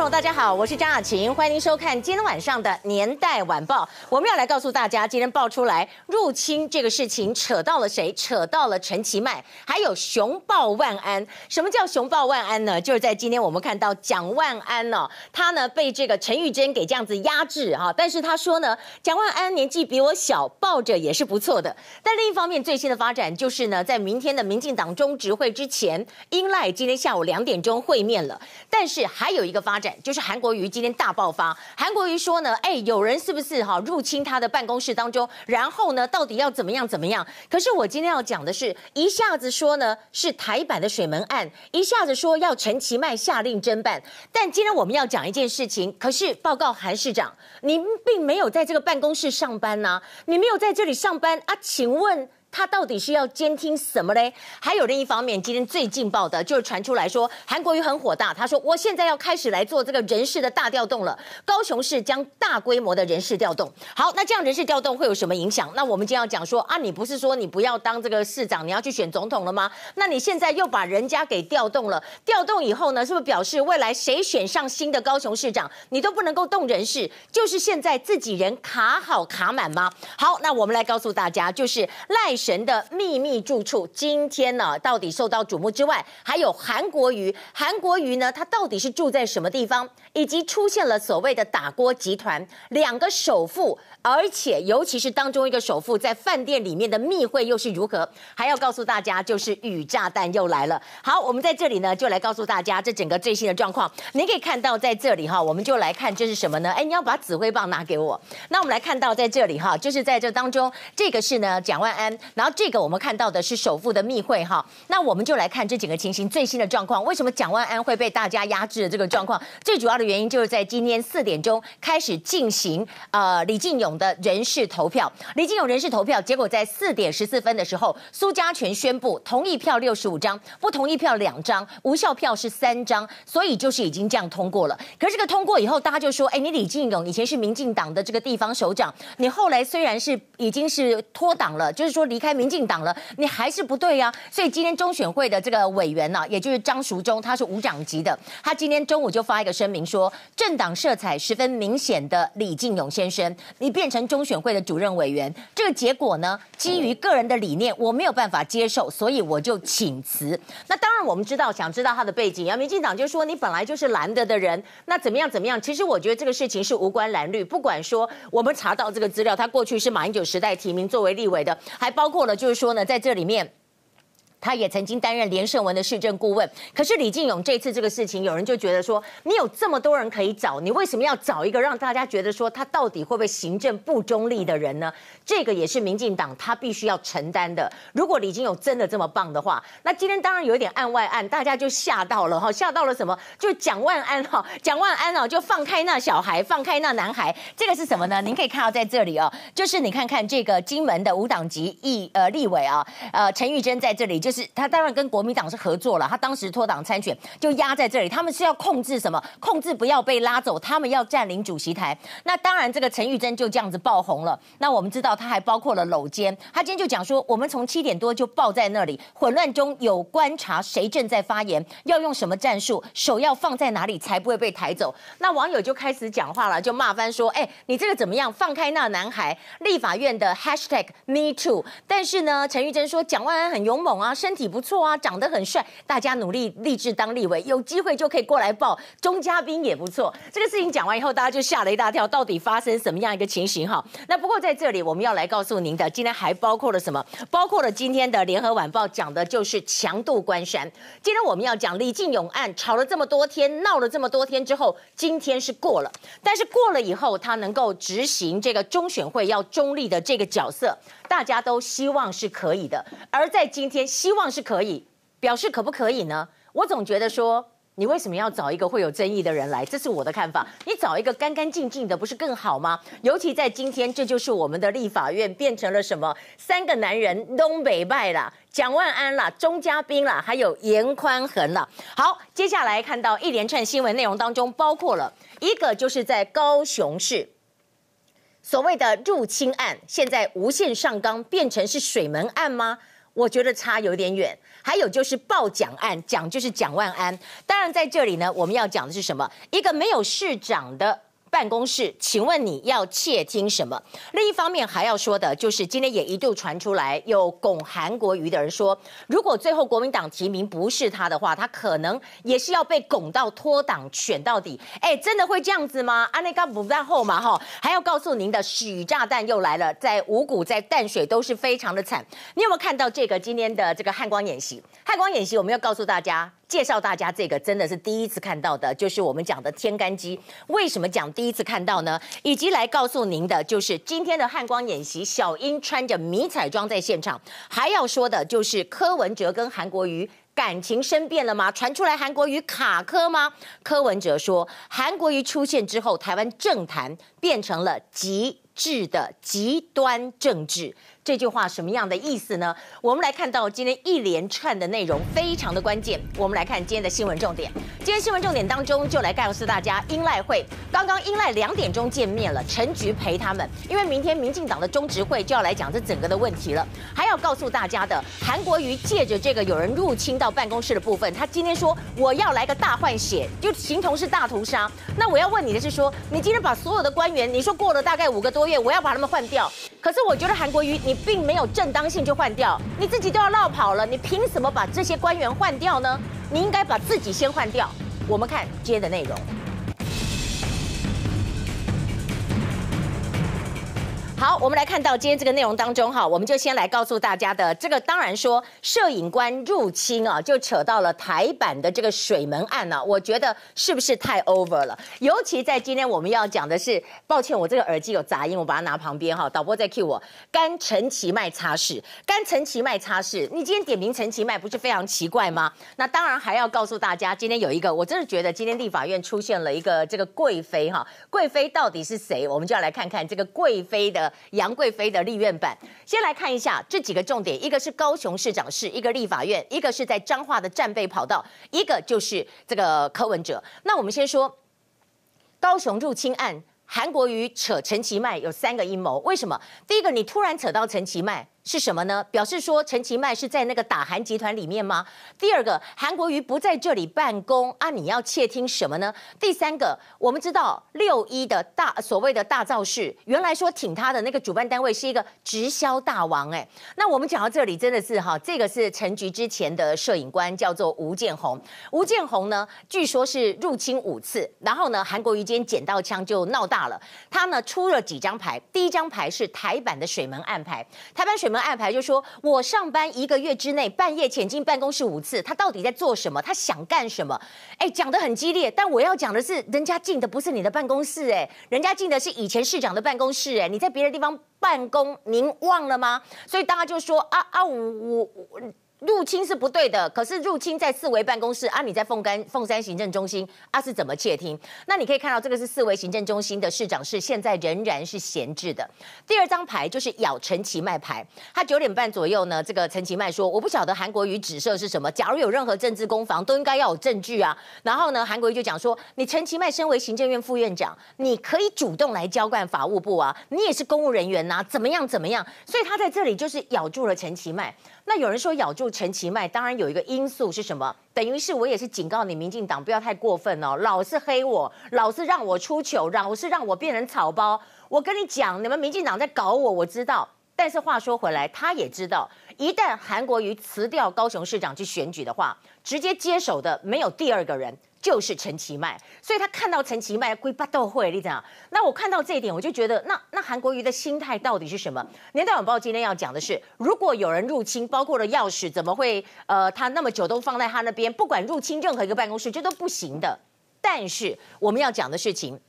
朋友，大家好，我是张雅琴，欢迎您收看今天晚上的《年代晚报》。我们要来告诉大家，今天爆出来入侵这个事情扯到了谁？扯到了陈其迈，还有熊抱万安。什么叫熊抱万安呢？就是在今天我们看到蒋万安、哦，他呢被这个陈玉珍给这样子压制哈，但是他说呢，蒋万安年纪比我小，抱着也是不错的。但另一方面，最新的发展就是呢，在明天的民进党中执会之前，英赖今天下午两点钟会面了，但是还有一个发展。就是韩国瑜今天大爆发，韩国瑜说呢，哎，有人是不是哈入侵他的办公室当中？然后呢，到底要怎么样怎么样？可是我今天要讲的是，一下子说呢是台版的水门案，一下子说要陈其迈下令侦办。但今天我们要讲一件事情，可是报告韩市长，您并没有在这个办公室上班呐、啊，你没有在这里上班啊？请问？他到底是要监听什么嘞？还有另一方面，今天最劲爆的就是传出来说，韩国瑜很火大，他说我现在要开始来做这个人事的大调动了。高雄市将大规模的人事调动。好，那这样人事调动会有什么影响？那我们今天要讲说啊，你不是说你不要当这个市长，你要去选总统了吗？那你现在又把人家给调动了，调动以后呢，是不是表示未来谁选上新的高雄市长，你都不能够动人事？就是现在自己人卡好卡满吗？好，那我们来告诉大家，就是赖。神的秘密住处，今天呢，到底受到瞩目之外，还有韩国瑜。韩国瑜呢，他到底是住在什么地方？以及出现了所谓的打锅集团，两个首富。而且，尤其是当中一个首富在饭店里面的密会又是如何？还要告诉大家，就是雨炸弹又来了。好，我们在这里呢，就来告诉大家这整个最新的状况。您可以看到在这里哈，我们就来看这是什么呢？哎，你要把指挥棒拿给我。那我们来看到在这里哈，就是在这当中，这个是呢蒋万安，然后这个我们看到的是首富的密会哈。那我们就来看这几个情形最新的状况。为什么蒋万安会被大家压制的这个状况？最主要的原因就是在今天四点钟开始进行呃李进勇。的人事投票，李进勇人事投票，结果在四点十四分的时候，苏家全宣布同意票六十五张，不同意票两张，无效票是三张，所以就是已经这样通过了。可是这个通过以后，大家就说：哎，你李进勇以前是民进党的这个地方首长，你后来虽然是已经是脱党了，就是说离开民进党了，你还是不对呀、所以今天中选会的这个委员呢、也就是张淑忠，他是无长级的，他今天中午就发一个声明说，政党色彩十分明显的李进勇先生，你。变成中选会的主任委员，这个结果呢，基于个人的理念，我没有办法接受，所以我就请辞。那当然，我们知道，想知道他的背景，啊，民进党就说你本来就是蓝的的人，那怎么样怎么样？其实我觉得这个事情是无关蓝绿，不管说我们查到这个资料，他过去是马英九时代提名作为立委的，还包包括了就是说呢，在这里面。他也曾经担任连胜文的市政顾问，可是李进勇这次这个事情，有人就觉得说，你有这么多人可以找，你为什么要找一个让大家觉得说他到底会不会行政不中立的人呢？这个也是民进党他必须要承担的。如果李进勇真的这么棒的话，那今天当然有一点案外案，大家就吓到了哈，吓到了什么？就蒋万安哈，蒋万安啊，就放开那小孩，放开那男孩，这个是什么呢？您可以看到在这里哦，就是你看看这个金门的五党籍议呃立委啊，呃陈玉珍在这里就。就是他当然跟国民党是合作了，他当时脱党参选就压在这里，他们是要控制什么？控制不要被拉走，他们要占领主席台。那当然，这个陈玉珍就这样子爆红了。那我们知道他还包括了搂肩，他今天就讲说，我们从七点多就抱在那里，混乱中有观察谁正在发言，要用什么战术，手要放在哪里才不会被抬走。那网友就开始讲话了，就骂翻说，哎，你这个怎么样？放开那男孩！立法院的 hashtag me too。但是呢，陈玉珍说，蒋万安很勇猛啊。身体不错啊，长得很帅，大家努力立志当立委，有机会就可以过来报。钟嘉宾也不错。这个事情讲完以后，大家就吓了一大跳，到底发生什么样一个情形？哈，那不过在这里我们要来告诉您的，今天还包括了什么？包括了今天的联合晚报讲的就是强度关山。今天我们要讲李进勇案，吵了这么多天，闹了这么多天之后，今天是过了。但是过了以后，他能够执行这个中选会要中立的这个角色，大家都希望是可以的。而在今天，希望是可以，表示可不可以呢？我总觉得说，你为什么要找一个会有争议的人来？这是我的看法。你找一个干干净净的，不是更好吗？尤其在今天，这就是我们的立法院变成了什么？三个男人东北败了，蒋万安啦，钟嘉宾啦，还有严宽恒了。好，接下来看到一连串新闻内容当中，包括了一个就是在高雄市所谓的入侵案，现在无限上纲，变成是水门案吗？我觉得差有点远。还有就是报奖案，奖就是蒋万安。当然在这里呢，我们要讲的是什么？一个没有市长的。办公室，请问你要窃听什么？另一方面还要说的就是，今天也一度传出来有拱韩国瑜的人说，如果最后国民党提名不是他的话，他可能也是要被拱到脱党选到底。哎，真的会这样子吗？安内嘎不在后嘛哈，还要告诉您的许炸弹又来了，在五股在淡水都是非常的惨。你有没有看到这个今天的这个汉光演习？汉光演习，我们要告诉大家。介绍大家这个真的是第一次看到的，就是我们讲的天干机。为什么讲第一次看到呢？以及来告诉您的，就是今天的汉光演习，小英穿着迷彩装在现场。还要说的就是柯文哲跟韩国瑜感情生变了吗？传出来韩国瑜卡柯吗？柯文哲说，韩国瑜出现之后，台湾政坛变成了极致的极端政治。这句话什么样的意思呢？我们来看到今天一连串的内容非常的关键。我们来看今天的新闻重点。今天新闻重点当中就来告诉大家，英赖会刚刚英赖两点钟见面了，陈菊陪他们，因为明天民进党的中执会就要来讲这整个的问题了。还要告诉大家的，韩国瑜借着这个有人入侵到办公室的部分，他今天说我要来个大换血，就形同是大屠杀。那我要问你的是说，你今天把所有的官员，你说过了大概五个多月，我要把他们换掉，可是我觉得韩国瑜你。并没有正当性就换掉，你自己都要绕跑了，你凭什么把这些官员换掉呢？你应该把自己先换掉。我们看接的内容。好，我们来看到今天这个内容当中哈，我们就先来告诉大家的这个，当然说摄影官入侵啊，就扯到了台版的这个水门案呢、啊，我觉得是不是太 over 了？尤其在今天我们要讲的是，抱歉，我这个耳机有杂音，我把它拿旁边哈，导播在 cue 我，干陈其迈擦拭，干陈其迈擦拭，你今天点名陈其迈不是非常奇怪吗？那当然还要告诉大家，今天有一个，我真的觉得今天立法院出现了一个这个贵妃哈，贵妃到底是谁？我们就要来看看这个贵妃的。杨贵妃的立院版，先来看一下这几个重点：一个是高雄市长室，一个立法院，一个是在彰化的战备跑道，一个就是这个柯文哲。那我们先说高雄入侵案，韩国瑜扯陈其迈有三个阴谋，为什么？第一个，你突然扯到陈其迈。是什么呢？表示说陈其迈是在那个打韩集团里面吗？第二个，韩国瑜不在这里办公啊，你要窃听什么呢？第三个，我们知道六一的大所谓的大造势，原来说挺他的那个主办单位是一个直销大王哎。那我们讲到这里真的是哈，这个是陈菊之前的摄影官叫做吴建宏，吴建宏呢据说是入侵五次，然后呢韩国瑜今天捡到枪就闹大了，他呢出了几张牌，第一张牌是台版的水门案牌，台版水门。安排就说，我上班一个月之内半夜潜进办公室五次，他到底在做什么？他想干什么？哎，讲得很激烈，但我要讲的是，人家进的不是你的办公室，哎，人家进的是以前市长的办公室，哎，你在别的地方办公，您忘了吗？所以大家就说啊啊，我我。入侵是不对的，可是入侵在四维办公室啊，你在凤干凤山行政中心啊，是怎么窃听？那你可以看到，这个是四维行政中心的市长室，现在仍然是闲置的。第二张牌就是咬陈其迈牌，他九点半左右呢，这个陈其迈说，我不晓得韩国瑜指涉是什么，假如有任何政治攻防，都应该要有证据啊。然后呢，韩国瑜就讲说，你陈其迈身为行政院副院长，你可以主动来交办法务部啊，你也是公务人员呐、怎么样怎么样？所以他在这里就是咬住了陈其迈。那有人说咬住陈其迈，当然有一个因素是什么？等于是我也是警告你，民进党不要太过分哦，老是黑我，老是让我出糗，老是让我变成草包。我跟你讲，你们民进党在搞我，我知道。但是话说回来，他也知道，一旦韩国瑜辞掉高雄市长去选举的话，直接接手的没有第二个人。就是陈其迈，所以他看到陈其迈归八斗会，你讲，那我看到这一点，我就觉得，那那韩国瑜的心态到底是什么？年代晚报今天要讲的是，如果有人入侵，包括了钥匙，怎么会呃，他那么久都放在他那边，不管入侵任何一个办公室，这都不行的。但是我们要讲的事情。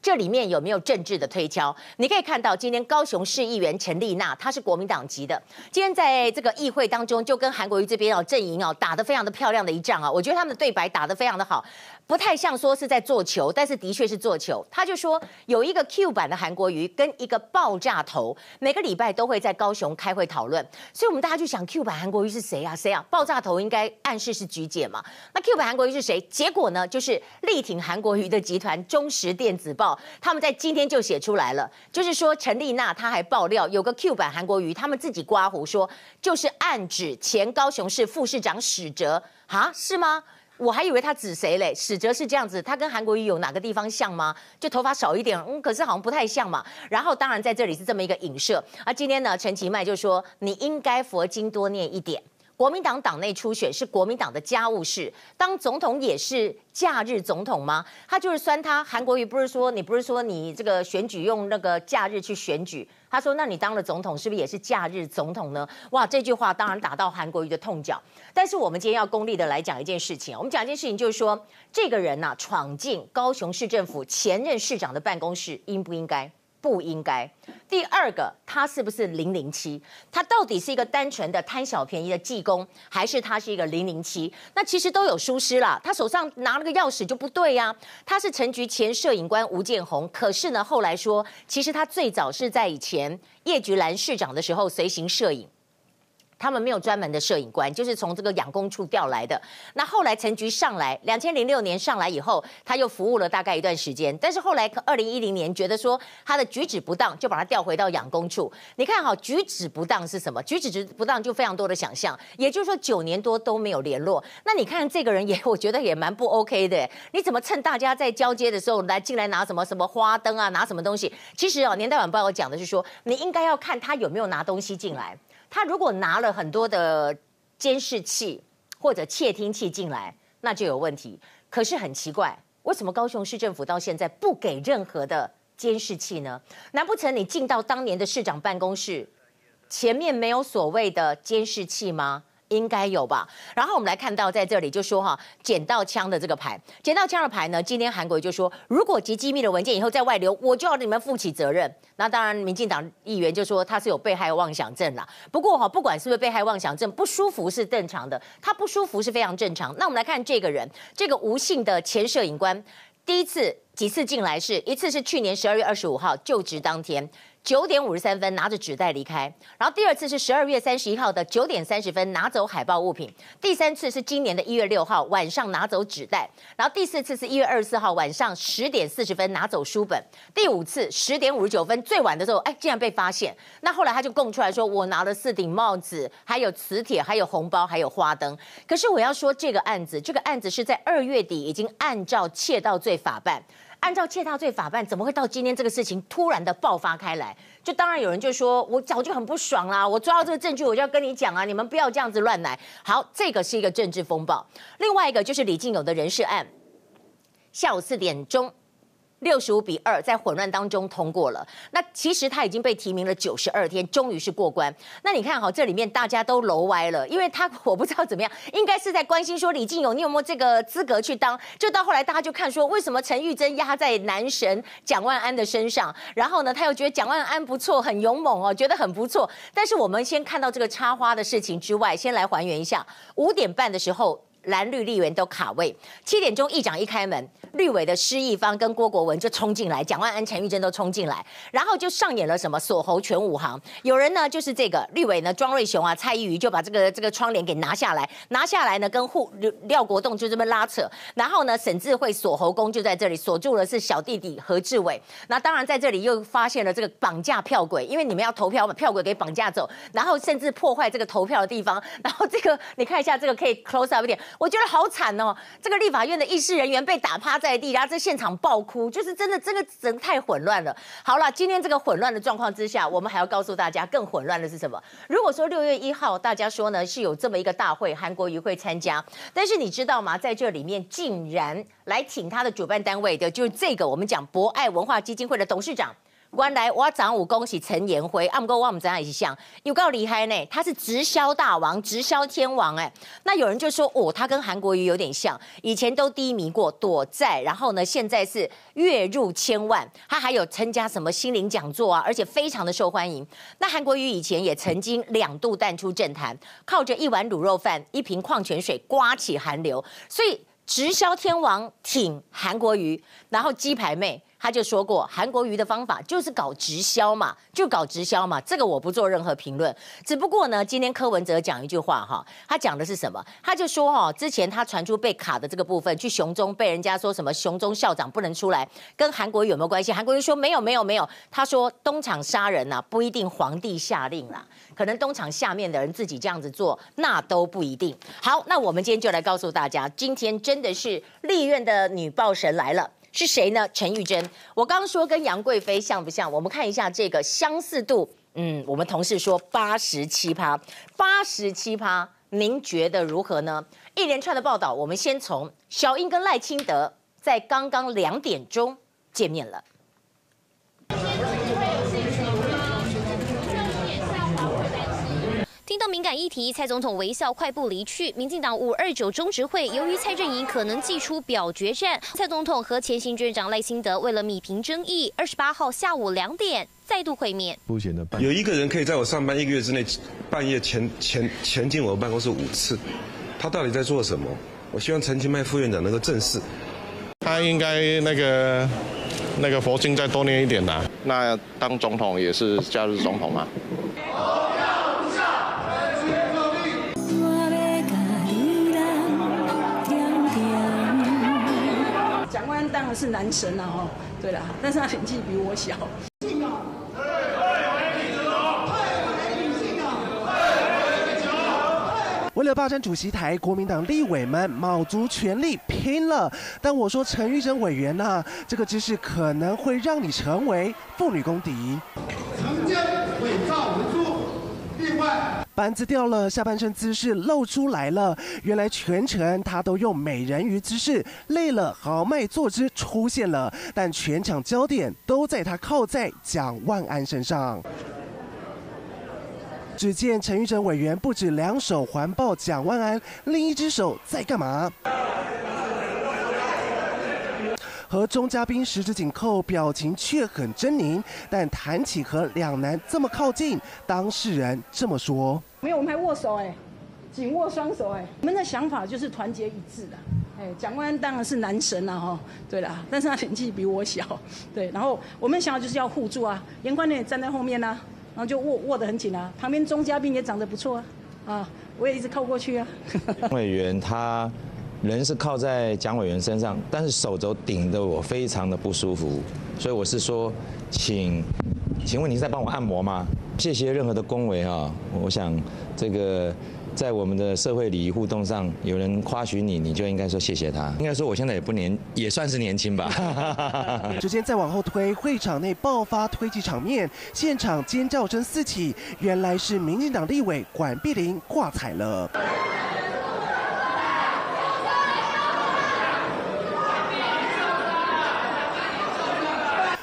这里面有没有政治的推敲？你可以看到，今天高雄市议员陈丽娜，她是国民党籍的，今天在这个议会当中，就跟韩国瑜这边哦阵营哦打得非常的漂亮的一仗啊，我觉得他们的对白打得非常的好。不太像说是在做球，但是的确是做球。他就说有一个 Q 版的韩国瑜跟一个爆炸头，每个礼拜都会在高雄开会讨论。所以我们大家就想 Q 版韩国瑜是谁啊？谁啊？爆炸头应该暗示是菊姐嘛？那 Q 版韩国瑜是谁？结果呢，就是力挺韩国瑜的集团中时电子报》他们在今天就写出来了，就是说陈丽娜她还爆料有个 Q 版韩国瑜，他们自己刮胡说，就是暗指前高雄市副市长史哲啊，是吗？我还以为他指谁嘞？史哲是这样子，他跟韩国瑜有哪个地方像吗？就头发少一点，嗯，可是好像不太像嘛。然后当然在这里是这么一个影射。而今天呢，陈其迈就说你应该佛经多念一点。国民党党内初选是国民党的家务事，当总统也是假日总统吗？他就是酸他。韩国瑜不是说你不是说你这个选举用那个假日去选举？他说那你当了总统是不是也是假日总统呢？哇，这句话当然打到韩国瑜的痛脚。但是我们今天要功利的来讲一件事情，我们讲一件事情就是说，这个人呐、啊、闯进高雄市政府前任市长的办公室，应不应该？不应该。第二个，他是不是零零七？他到底是一个单纯的贪小便宜的技工，还是他是一个零零七？那其实都有疏失啦。他手上拿了个钥匙就不对呀、他是陈局前摄影官吴建宏，可是呢，后来说，其实他最早是在以前叶菊兰市长的时候随行摄影。他们没有专门的摄影官，就是从这个养工处调来的。那后来陈菊上来，两千零六年上来以后，他又服务了大概一段时间。但是后来二零一零年觉得说他的举止不当，就把他调回到养工处。你看哈，举止不当是什么？举止不当就非常多的想象。也就是说九年多都没有联络。那你看这个人也，我觉得也蛮不 OK 的。你怎么趁大家在交接的时候来进来拿什么什么花灯啊，拿什么东西？其实哦，年代晚报我讲的是说，你应该要看他有没有拿东西进来。他如果拿了很多的监视器或者窃听器进来，那就有问题。可是很奇怪，为什么高雄市政府到现在不给任何的监视器呢？难不成你进到当年的市长办公室，前面没有所谓的监视器吗？应该有吧。然后我们来看到在这里就说哈，捡到枪的这个牌，捡到枪的牌呢，今天韩国就说，如果集机密的文件以后再外流，我就要你们负起责任。那当然，民进党议员就说他是有被害妄想症啦。不过哈，不管是不是被害妄想症，不舒服是正常的，他不舒服是非常正常。那我们来看这个人，这个吴姓的前摄影官，第一次几次进来是一次是去年十二月二十五号就职当天。九点五十三分拿着纸袋离开，然后第二次是十二月三十一号的九点三十分拿走海报物品，第三次是今年的一月六号晚上拿走纸袋，然后第四次是一月二十四号晚上十点四十分拿走书本，第五次十点五十九分最晚的时候，哎，竟然被发现。那后来他就供出来说，我拿了四顶帽子，还有磁铁，还有红包，还有花灯。可是我要说，这个案子，这个案子是在二月底已经按照窃盗罪法办。按照窃盗罪法办，怎么会到今天这个事情突然的爆发开来？就当然有人就说，我早就很不爽啦，我抓到这个证据，我就要跟你讲啊，你们不要这样子乱来。好，这个是一个政治风暴。另外一个就是李进友的人事案，下午四点钟。六十五比二，在混乱当中通过了。那其实他已经被提名了九十二天，终于是过关。那你看哈，这里面大家都楼歪了，因为他我不知道怎么样，应该是在关心说李进勇你有没有这个资格去当。就到后来大家就看说，为什么陈玉珍压在男神蒋万安的身上？然后呢，他又觉得蒋万安不错，很勇猛哦，觉得很不错。但是我们先看到这个插花的事情之外，先来还原一下五点半的时候。蓝绿立委都卡位，七点钟议长一开门，绿委的施一方跟郭国文就冲进来，蒋万安、陈玉珍都冲进来，然后就上演了什么锁喉全武行。有人呢就是这个绿委呢庄瑞雄啊、蔡依瑜就把这个这个窗帘给拿下来，拿下来呢跟护廖国栋就这么拉扯，然后呢沈智慧锁喉功就在这里锁住了是小弟弟何志伟。那当然在这里又发现了这个绑架票轨，因为你们要投票把票轨给绑架走，然后甚至破坏这个投票的地方，然后这个你看一下这个可以 close up 一点。我觉得好惨哦！这个立法院的议事人员被打趴在地，然后在现场爆哭，就是真的，这个人太混乱了。好了，今天这个混乱的状况之下，我们还要告诉大家，更混乱的是什么？如果说六月一号大家说呢是有这么一个大会，韩国瑜会参加，但是你知道吗？在这里面竟然来请他的主办单位的，就是这个我们讲博爱文化基金会的董事长。原来我长武恭喜陈延辉，阿姆哥我们怎样一起像有够厉害呢？他是直销大王，直销天王哎。那有人就说哦，他跟韩国瑜有点像，以前都低迷过，躲债，然后呢，现在是月入千万。他还有参加什么心灵讲座啊，而且非常的受欢迎。那韩国瑜以前也曾经两度淡出政坛，靠着一碗卤肉饭、一瓶矿泉水刮起寒流。所以直销天王挺韩国瑜，然后鸡排妹。他就说过，韩国瑜的方法就是搞直销嘛，就搞直销嘛。这个我不做任何评论。只不过呢，今天柯文哲讲一句话哈，他讲的是什么？他就说哈，之前他传出被卡的这个部分，去雄中被人家说什么雄中校长不能出来，跟韩国瑜有没有关系？韩国瑜说没有没有没有。他说东厂杀人呐、啊，不一定皇帝下令啦，可能东厂下面的人自己这样子做，那都不一定。好，那我们今天就来告诉大家，今天真的是立院的女爆神来了。是谁呢？陈玉珍。我刚刚说跟杨贵妃像不像？我们看一下这个相似度。嗯，我们同事说八十七趴，八十七趴，您觉得如何呢？一连串的报道，我们先从小英跟赖清德在刚刚两点钟见面了。听到敏感议题，蔡总统微笑快步离去。民进党五二九中执会，由于蔡阵营可能祭出表决战，蔡总统和前行政院长赖清德为了米平争议，二十八号下午两点再度会面。有一个人可以在我上班一个月之内，半夜前前前进我的办公室五次，他到底在做什么？我希望陈其迈副院长能够正视。他应该那个那个佛经再多念一点呐。那当总统也是假日总统吗？当是男神了哈，对了，但是他年纪比我小。为了霸占主席台，国民党立委们卯足全力拼了。但我说陈玉珍委员呐、啊，这个姿势可能会让你成为妇女公敌。板子掉了，下半身姿势露出来了。原来全程他都用美人鱼姿势，累了豪迈坐姿出现了，但全场焦点都在他靠在蒋万安身上。只见陈玉珍委员不止两手环抱蒋万安，另一只手在干嘛？和中嘉宾十指紧扣，表情却很狰狞。但谈起和两男这么靠近，当事人这么说：没有，我们还握手哎，紧握双手哎。我们的想法就是团结一致的。哎，蒋万安当然是男神了哈，对了，但是他年纪比我小，对。然后我们想法就是要互助啊，严宽恒也站在后面呢、然后就握握得很紧啊。旁边中嘉宾也长得不错啊，啊，我也一直靠过去啊。委员他。人是靠在蒋委员身上，但是手肘顶得我非常的不舒服，所以我是说，请，请问你是在帮我按摩吗？谢谢任何的恭维啊，我想这个在我们的社会礼仪互动上，有人夸许你，你就应该说谢谢他。应该说我现在也不年，也算是年轻吧。时间再往后推，会场内爆发推挤场面，现场尖叫声四起，原来是民进党立委管碧玲挂彩了。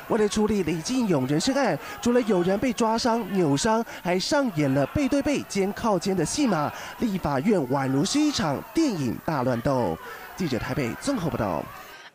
为了处理李进勇人身案，除了有人被抓伤、扭伤，还上演了背对背、肩靠肩的戏码。立法院宛如是一场电影大乱斗。记者台北综合报道。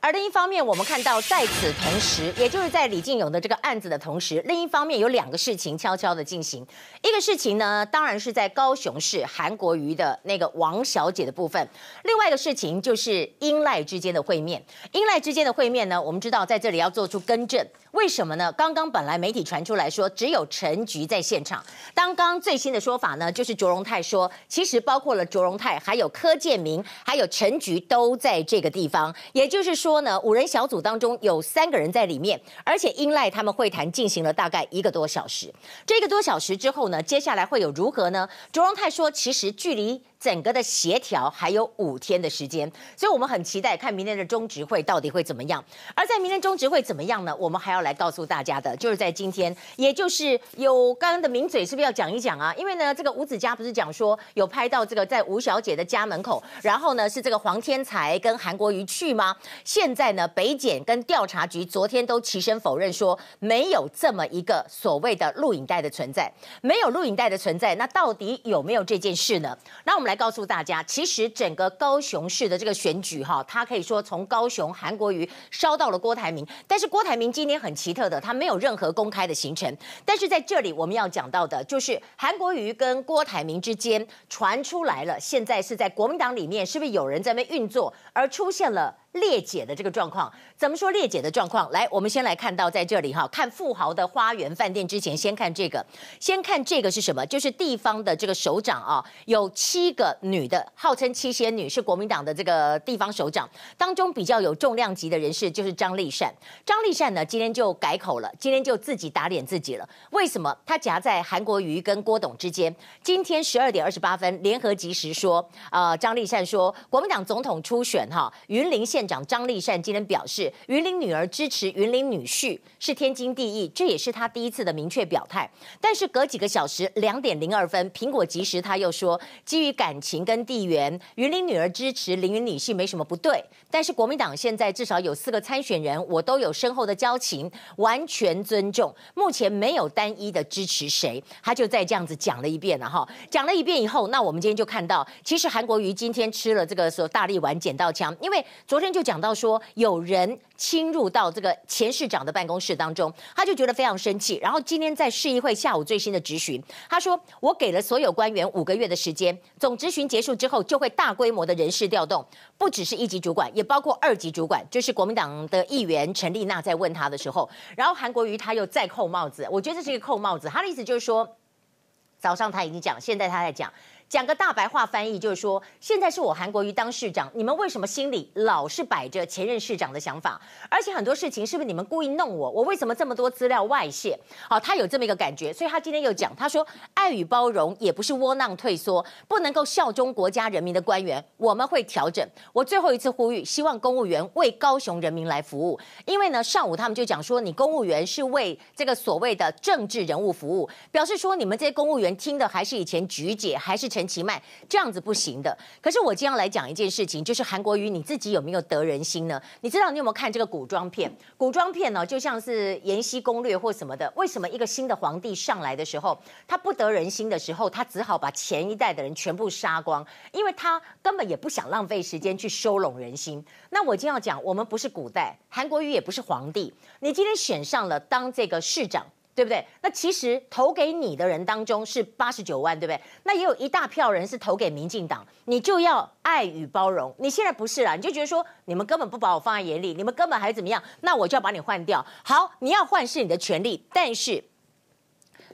而另一方面，我们看到在此同时，也就是在李进勇的这个案子的同时，另一方面有两个事情悄悄的进行。一个事情呢，当然是在高雄市韩国瑜的那个王小姐的部分；另外一个事情就是英赖之间的会面。英赖之间的会面呢，我们知道在这里要做出更正。为什么呢？刚刚本来媒体传出来说只有陈菊在现场，刚刚最新的说法呢，就是卓荣泰说，其实包括了卓荣泰，还有柯建铭，还有陈菊都在这个地方。也就是说呢，五人小组当中有三个人在里面，而且英赖他们会谈进行了大概一个多小时。这个多小时之后呢，接下来会有如何呢？卓荣泰说，其实距离。整个的协调还有五天的时间，所以我们很期待看明天的中执会到底会怎么样。而在明天中执会怎么样呢？我们还要来告诉大家的，就是在今天，也就是有刚刚的名嘴是不是要讲一讲啊？因为呢，这个吴子嘉不是讲说有拍到这个在吴小姐的家门口，然后呢是这个黄天才跟韩国瑜去吗？现在呢，北检跟调查局昨天都齐声否认说没有这么一个所谓的录影带的存在，没有录影带的存在，那到底有没有这件事呢？那我们来。告诉大家，其实整个高雄市的这个选举，哈，他可以说从高雄韩国瑜烧到了郭台铭，但是郭台铭今天很奇特的，他没有任何公开的行程。但是在这里我们要讲到的，就是韩国瑜跟郭台铭之间传出来了，现在是在国民党里面，是不是有人在那运作，而出现了裂解的这个状况，怎么说裂解的状况？来，我们先来看到在这里哈，看富豪的花园饭店之前，先看这个，先看这个是什么？就是地方的这个首长啊，有七个女的，号称七仙女，是国民党的这个地方首长当中比较有重量级的人士，就是张丽善。张丽善呢，今天就改口了，今天就自己打脸自己了。为什么？他夹在韩国瑜跟郭董之间。今天十二点二十八分，联合即时说，呃，张丽善说，国民党总统初选哈，云林县。县长张丽善今天表示，云林女儿支持云林女婿是天经地义，这也是他第一次的明确表态。但是隔几个小时，两点零二分，苹果即时他又说，基于感情跟地缘，云林女儿支持林云女婿没什么不对。但是国民党现在至少有四个参选人，我都有深厚的交情，完全尊重。目前没有单一的支持谁，他就再这样子讲了一遍了哈。讲了一遍以后，那我们今天就看到，其实韩国瑜今天吃了这个所大力丸捡到枪，因为昨天。就讲到说有人侵入到这个前市长的办公室当中，他就觉得非常生气。然后今天在市议会下午最新的质询，他说我给了所有官员五个月的时间，总质询结束之后就会大规模的人事调动，不只是一级主管，也包括二级主管。就是国民党的议员陈丽娜在问他的时候，然后韩国瑜他又再扣帽子，我觉得这是一个扣帽子。他的意思就是说，早上他已经讲，现在他在讲。讲个大白话翻译，就是说，现在是我韩国瑜当市长，你们为什么心里老是摆着前任市长的想法？而且很多事情是不是你们故意弄我？我为什么这么多资料外泄？好，他有这么一个感觉，所以他今天又讲，他说爱与包容也不是窝囊退缩，不能够效忠国家人民的官员，我们会调整。我最后一次呼吁，希望公务员为高雄人民来服务，因为呢，上午他们就讲说，你公务员是为这个所谓的政治人物服务，表示说你们这些公务员听的还是以前菊姐，还是陈。陈其迈这样子不行的。可是我今天要来讲一件事情，就是韩国瑜你自己有没有得人心呢？你知道你有没有看这个古装片？古装片呢，就像是《延禧攻略》或什么的。为什么一个新的皇帝上来的时候，他不得人心的时候，他只好把前一代的人全部杀光，因为他根本也不想浪费时间去收拢人心。那我今天要讲，我们不是古代，韩国瑜也不是皇帝，你今天选上了当这个市长。对不对？那其实投给你的人当中是八十九万，对不对？那也有一大票人是投给民进党，你就要爱与包容。你现在不是啦，你就觉得说你们根本不把我放在眼里，你们根本还怎么样？那我就要把你换掉。好，你要换是你的权利，但是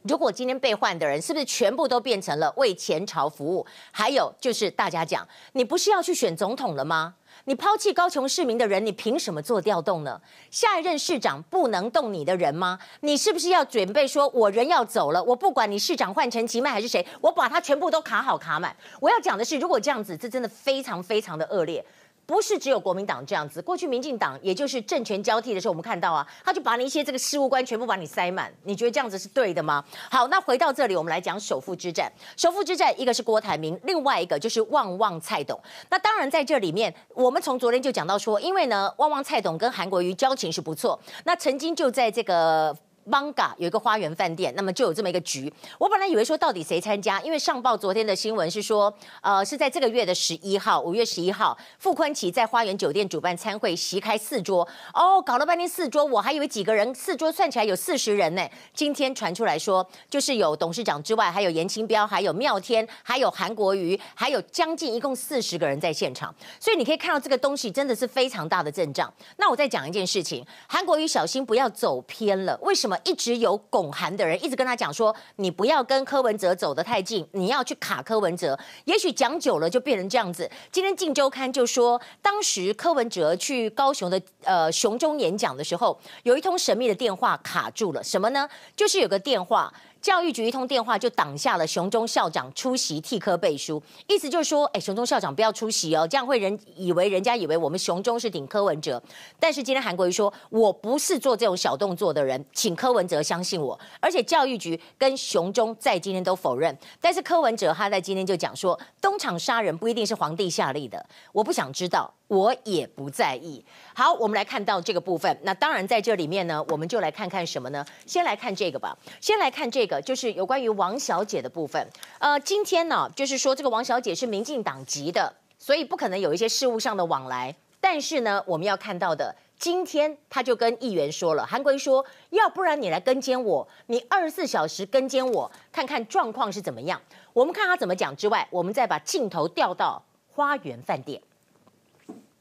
如果今天被换的人是不是全部都变成了为前朝服务？还有就是大家讲，你不是要去选总统了吗？你抛弃高雄市民的人，你凭什么做调动呢？下一任市长不能动你的人吗？你是不是要准备说，我人要走了，我不管你市长换陈其迈还是谁，我把他全部都卡好卡满。我要讲的是，如果这样子，这真的非常非常的恶劣。不是只有国民党这样子，过去民进党也就是政权交替的时候，我们看到啊，他就把你一些这个事务官全部把你塞满。你觉得这样子是对的吗？好，那回到这里，我们来讲首富之战。首富之战，一个是郭台铭，另外一个就是旺旺蔡董。那当然在这里面，我们从昨天就讲到说，因为呢，旺旺蔡董跟韩国瑜交情是不错，那曾经就在这个。艋舺有一个花园饭店，那么就有这么一个局。我本来以为说到底谁参加，因为上报昨天的新闻是说，呃，是在这个月的十一号，五月十一号，傅崐萁在花园酒店主办餐会，席开四桌。哦，搞了半天四桌，我还以为几个人，四桌算起来有四十人呢。今天传出来说，就是有董事长之外，还有颜清标，还有妙天，还有韩国瑜，还有将近一共四十个人在现场。所以你可以看到这个东西真的是非常大的阵仗。那我再讲一件事情，韩国瑜小心不要走偏了。为什么？一直有拱韩的人一直跟他讲说，你不要跟柯文哲走得太近，你要去卡柯文哲。也许讲久了就变成这样子。今天《镜周刊》就说，当时柯文哲去高雄的呃熊中演讲的时候，有一通神秘的电话卡住了。什么呢？就是有个电话。教育局一通电话就挡下了雄中校长出席替科背书，意思就是说，哎，雄中校长不要出席哦，这样会人以为人家以为我们雄中是顶柯文哲。但是今天韩国瑜说，我不是做这种小动作的人，请柯文哲相信我。而且教育局跟雄中在今天都否认，但是柯文哲他在今天就讲说，东厂杀人不一定是皇帝下令的，我不想知道。我也不在意。好，我们来看到这个部分。那当然，在这里面呢，我们就来看看什么呢？先来看这个吧。先来看这个，就是有关于王小姐的部分。呃，今天呢，就是说这个王小姐是民进党籍的，所以不可能有一些事务上的往来。但是呢，我们要看到的，今天他就跟议员说了，韩国瑜说，要不然你来跟监我，你二十四小时跟监我，看看状况是怎么样。我们看他怎么讲之外，我们再把镜头调到花园饭店。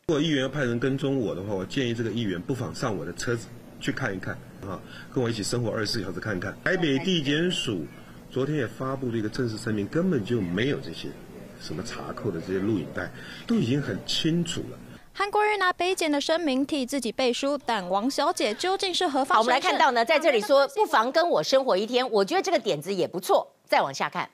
如果议员要派人跟踪我的话，我建议这个议员不妨上我的车子去看一看啊，跟我一起生活二十四小时看一看。台北地检署昨天也发布了一个正式声明，根本就没有这些什么查扣的这些录影带，都已经很清楚了。韩国人拿北检的声明替自己背书，但王小姐究竟是何方？好，我们来看到呢，在这里说不妨跟我生活一天，我觉得这个点子也不错。再往下看。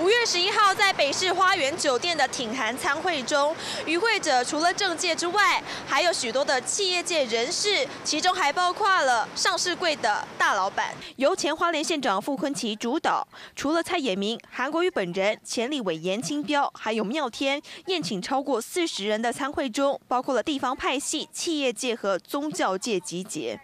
五月十一号，在北市花园酒店的挺韩参会中，与会者除了政界之外，还有许多的企业界人士，其中还包括了上市柜的大老板。由前花莲县长傅昆萁主导，除了蔡衍明、韩国瑜本人、前立委严清标，还有妙天，宴请超过四十人的参会中，包括了地方派系、企业界和宗教界集结。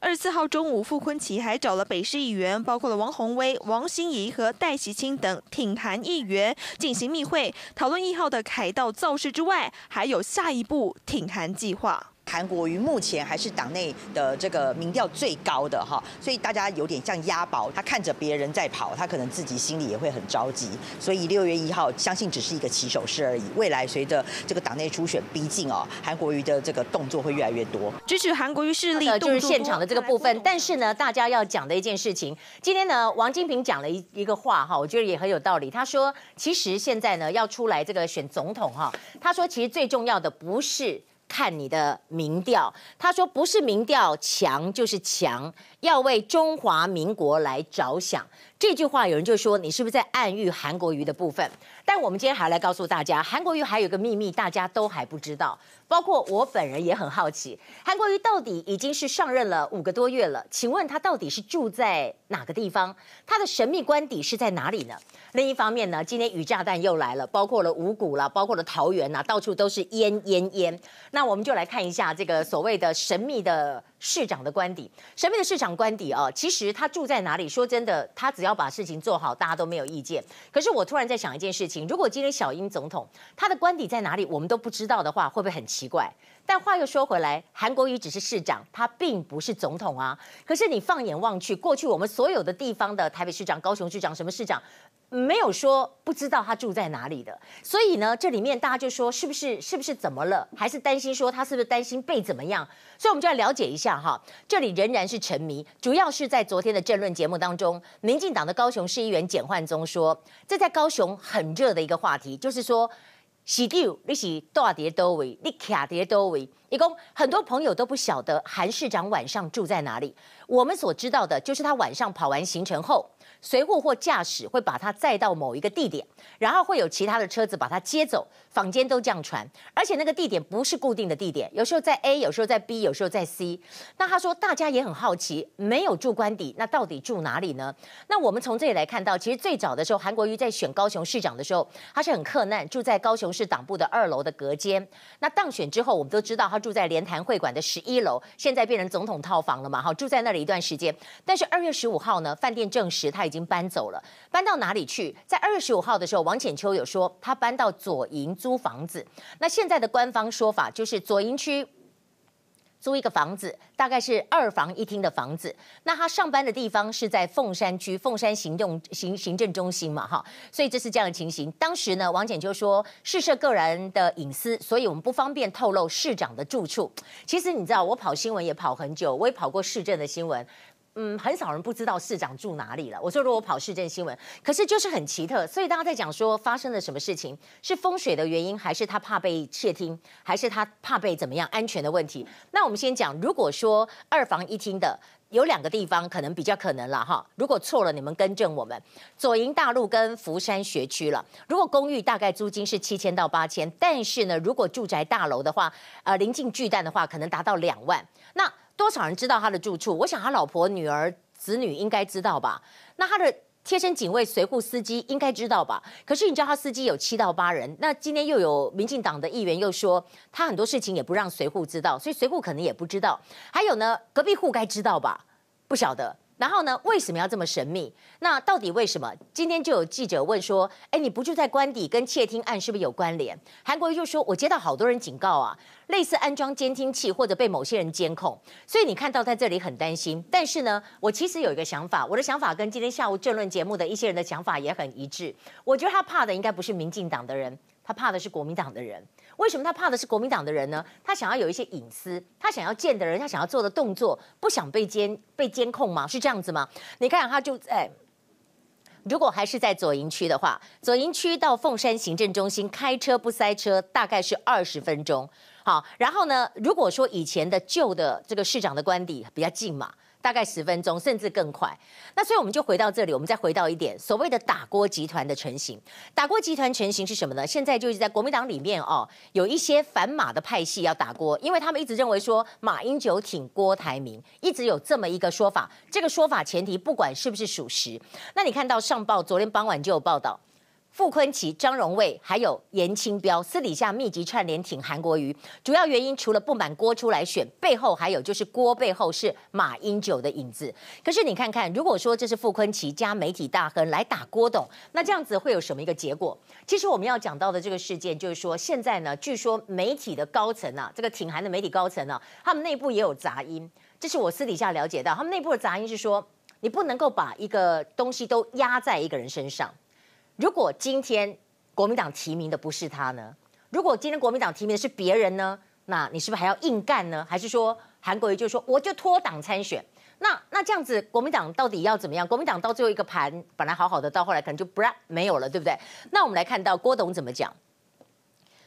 二十四号中午，傅昆萁还找了北市议员，包括了王鸿威、王心怡和戴喜清等挺。挺韩议员进行密会，讨论一号的凯道造势之外，还有下一步挺韩计划。韩国瑜目前还是党内的这个民调最高的哈，所以大家有点像押宝，他看着别人在跑，他可能自己心里也会很着急。所以六月一号，相信只是一个起手式而已。未来随着这个党内初选逼近哦，韩国瑜的这个动作会越来越多。支持韩国瑜势力就是现场的这个部分。但是呢，大家要讲的一件事情，今天呢，王金平讲了一一个话哈，我觉得也很有道理。他说，其实现在呢，要出来这个选总统哈，他说其实最重要的不是。看你的民调，他说不是民调强就是强，要为中华民国来着想。这句话有人就说你是不是在暗喻韩国瑜的部分？但我们今天还要来告诉大家，韩国瑜还有个秘密，大家都还不知道。包括我本人也很好奇，韩国瑜到底已经是上任了五个多月了，请问他到底是住在哪个地方？他的神秘官邸是在哪里呢？另一方面呢，今天雨炸弹又来了，包括了五股了，包括了桃园呐，到处都是烟烟烟。那我们就来看一下这个所谓的神秘的市长的官邸。神秘的市长官邸啊，其实他住在哪里？说真的，他只要把事情做好，大家都没有意见。可是我突然在想一件事情：如果今天小英总统他的官邸在哪里，我们都不知道的话，会不会很奇怪？但话又说回来，韩国瑜只是市长，他并不是总统啊。可是你放眼望去，过去我们所有的地方的台北市长、高雄市长、什么市长，没有说不知道他住在哪里的。所以呢，这里面大家就说，是不是是不是怎么了？还是担心说他是不是担心被怎么样？所以我们就要了解一下哈。这里仍然是沉迷，主要是在昨天的政论节目当中，民进党的高雄市议员简焕宗说，这在高雄很热的一个话题，就是说。喜丢，你是大碟多位，你卡碟多位。一共很多朋友都不晓得韩市长晚上住在哪里。我们所知道的就是他晚上跑完行程后，随护或驾驶会把他载到某一个地点，然后会有其他的车子把他接走。坊间都这样传，而且那个地点不是固定的地点，有时候在 A，有时候在 B，有时候在 C。那他说大家也很好奇，没有住官邸，那到底住哪里呢？那我们从这里来看到，其实最早的时候，韩国瑜在选高雄市长的时候，他是很克难，住在高雄市党部的二楼的隔间。那当选之后，我们都知道他住在联坛会馆的十一楼，现在变成总统套房了嘛？好，住在那里一段时间。但是二月十五号呢，饭店证实他已经搬走了，搬到哪里去？在二月十五号的时候，王浅秋有说他搬到左营。租房子，那现在的官方说法就是左营区租一个房子，大概是二房一厅的房子。那他上班的地方是在凤山区凤山行政行行政中心嘛，哈，所以这是这样的情形。当时呢，王简就说，事涉个人的隐私，所以我们不方便透露市长的住处。其实你知道，我跑新闻也跑很久，我也跑过市政的新闻。嗯，很少人不知道市长住哪里了。我说如果跑市政新闻，可是就是很奇特，所以大家在讲说发生了什么事情，是风水的原因，还是他怕被窃听，还是他怕被怎么样安全的问题？那我们先讲，如果说二房一厅的有两个地方可能比较可能了哈，如果错了你们更正我们。左营大路跟福山学区了，如果公寓大概租金是七千到八千，但是呢，如果住宅大楼的话，呃，临近巨蛋的话，可能达到两万。多少人知道他的住处？我想他老婆、女儿、子女应该知道吧？那他的贴身警卫、随扈司机应该知道吧？可是你知道他司机有七到八人，那今天又有民进党的议员又说他很多事情也不让随扈知道，所以随扈可能也不知道。还有呢，隔壁户该知道吧？不晓得。然后呢，为什么要这么神秘？那到底为什么？今天就有记者问说：“哎，你不住在官邸，跟窃听案是不是有关联？”韩国瑜就说：“我接到好多人警告啊，类似安装监听器或者被某些人监控，所以你看到在这里很担心。但是呢，我其实有一个想法，我的想法跟今天下午政论节目的一些人的想法也很一致。我觉得他怕的应该不是民进党的人。”他怕的是国民党的人。为什么他怕的是国民党的人呢？他想要有一些隐私，他想要见的人，他想要做的动作，不想被监被监控吗？是这样子吗？你看他就在，如果还是在左营区的话，左营区到凤山行政中心开车不塞车，大概是二十分钟。好，然后呢，如果说以前的旧的这个市长的官邸比较近嘛。大概十分钟，甚至更快。那所以我们就回到这里，我们再回到一点，所谓的打锅集团的成型。打锅集团成型是什么呢？现在就是在国民党里面哦，有一些反马的派系要打锅，因为他们一直认为说马英九挺郭台铭，一直有这么一个说法。这个说法前提不管是不是属实，那你看到上报昨天傍晚就有报道。傅崐萁、张荣卫还有严清标私底下密集串联挺韩国瑜，主要原因除了不满郭出来选，背后还有就是郭背后是马英九的影子。可是你看看，如果说这是傅崐萁加媒体大亨来打郭董，那这样子会有什么一个结果？其实我们要讲到的这个事件，就是说现在呢，据说媒体的高层啊，这个挺韩的媒体高层呢、啊，他们内部也有杂音。这是我私底下了解到，他们内部的杂音是说，你不能够把一个东西都压在一个人身上。如果今天国民党提名的不是他呢？如果今天国民党提名的是别人呢？那你是不是还要硬干呢？还是说韩国瑜就说我就脱党参选？那那这样子国民党到底要怎么样？国民党到最后一个盘本来好好的，到后来可能就不让没有了，对不对？那我们来看到郭董怎么讲。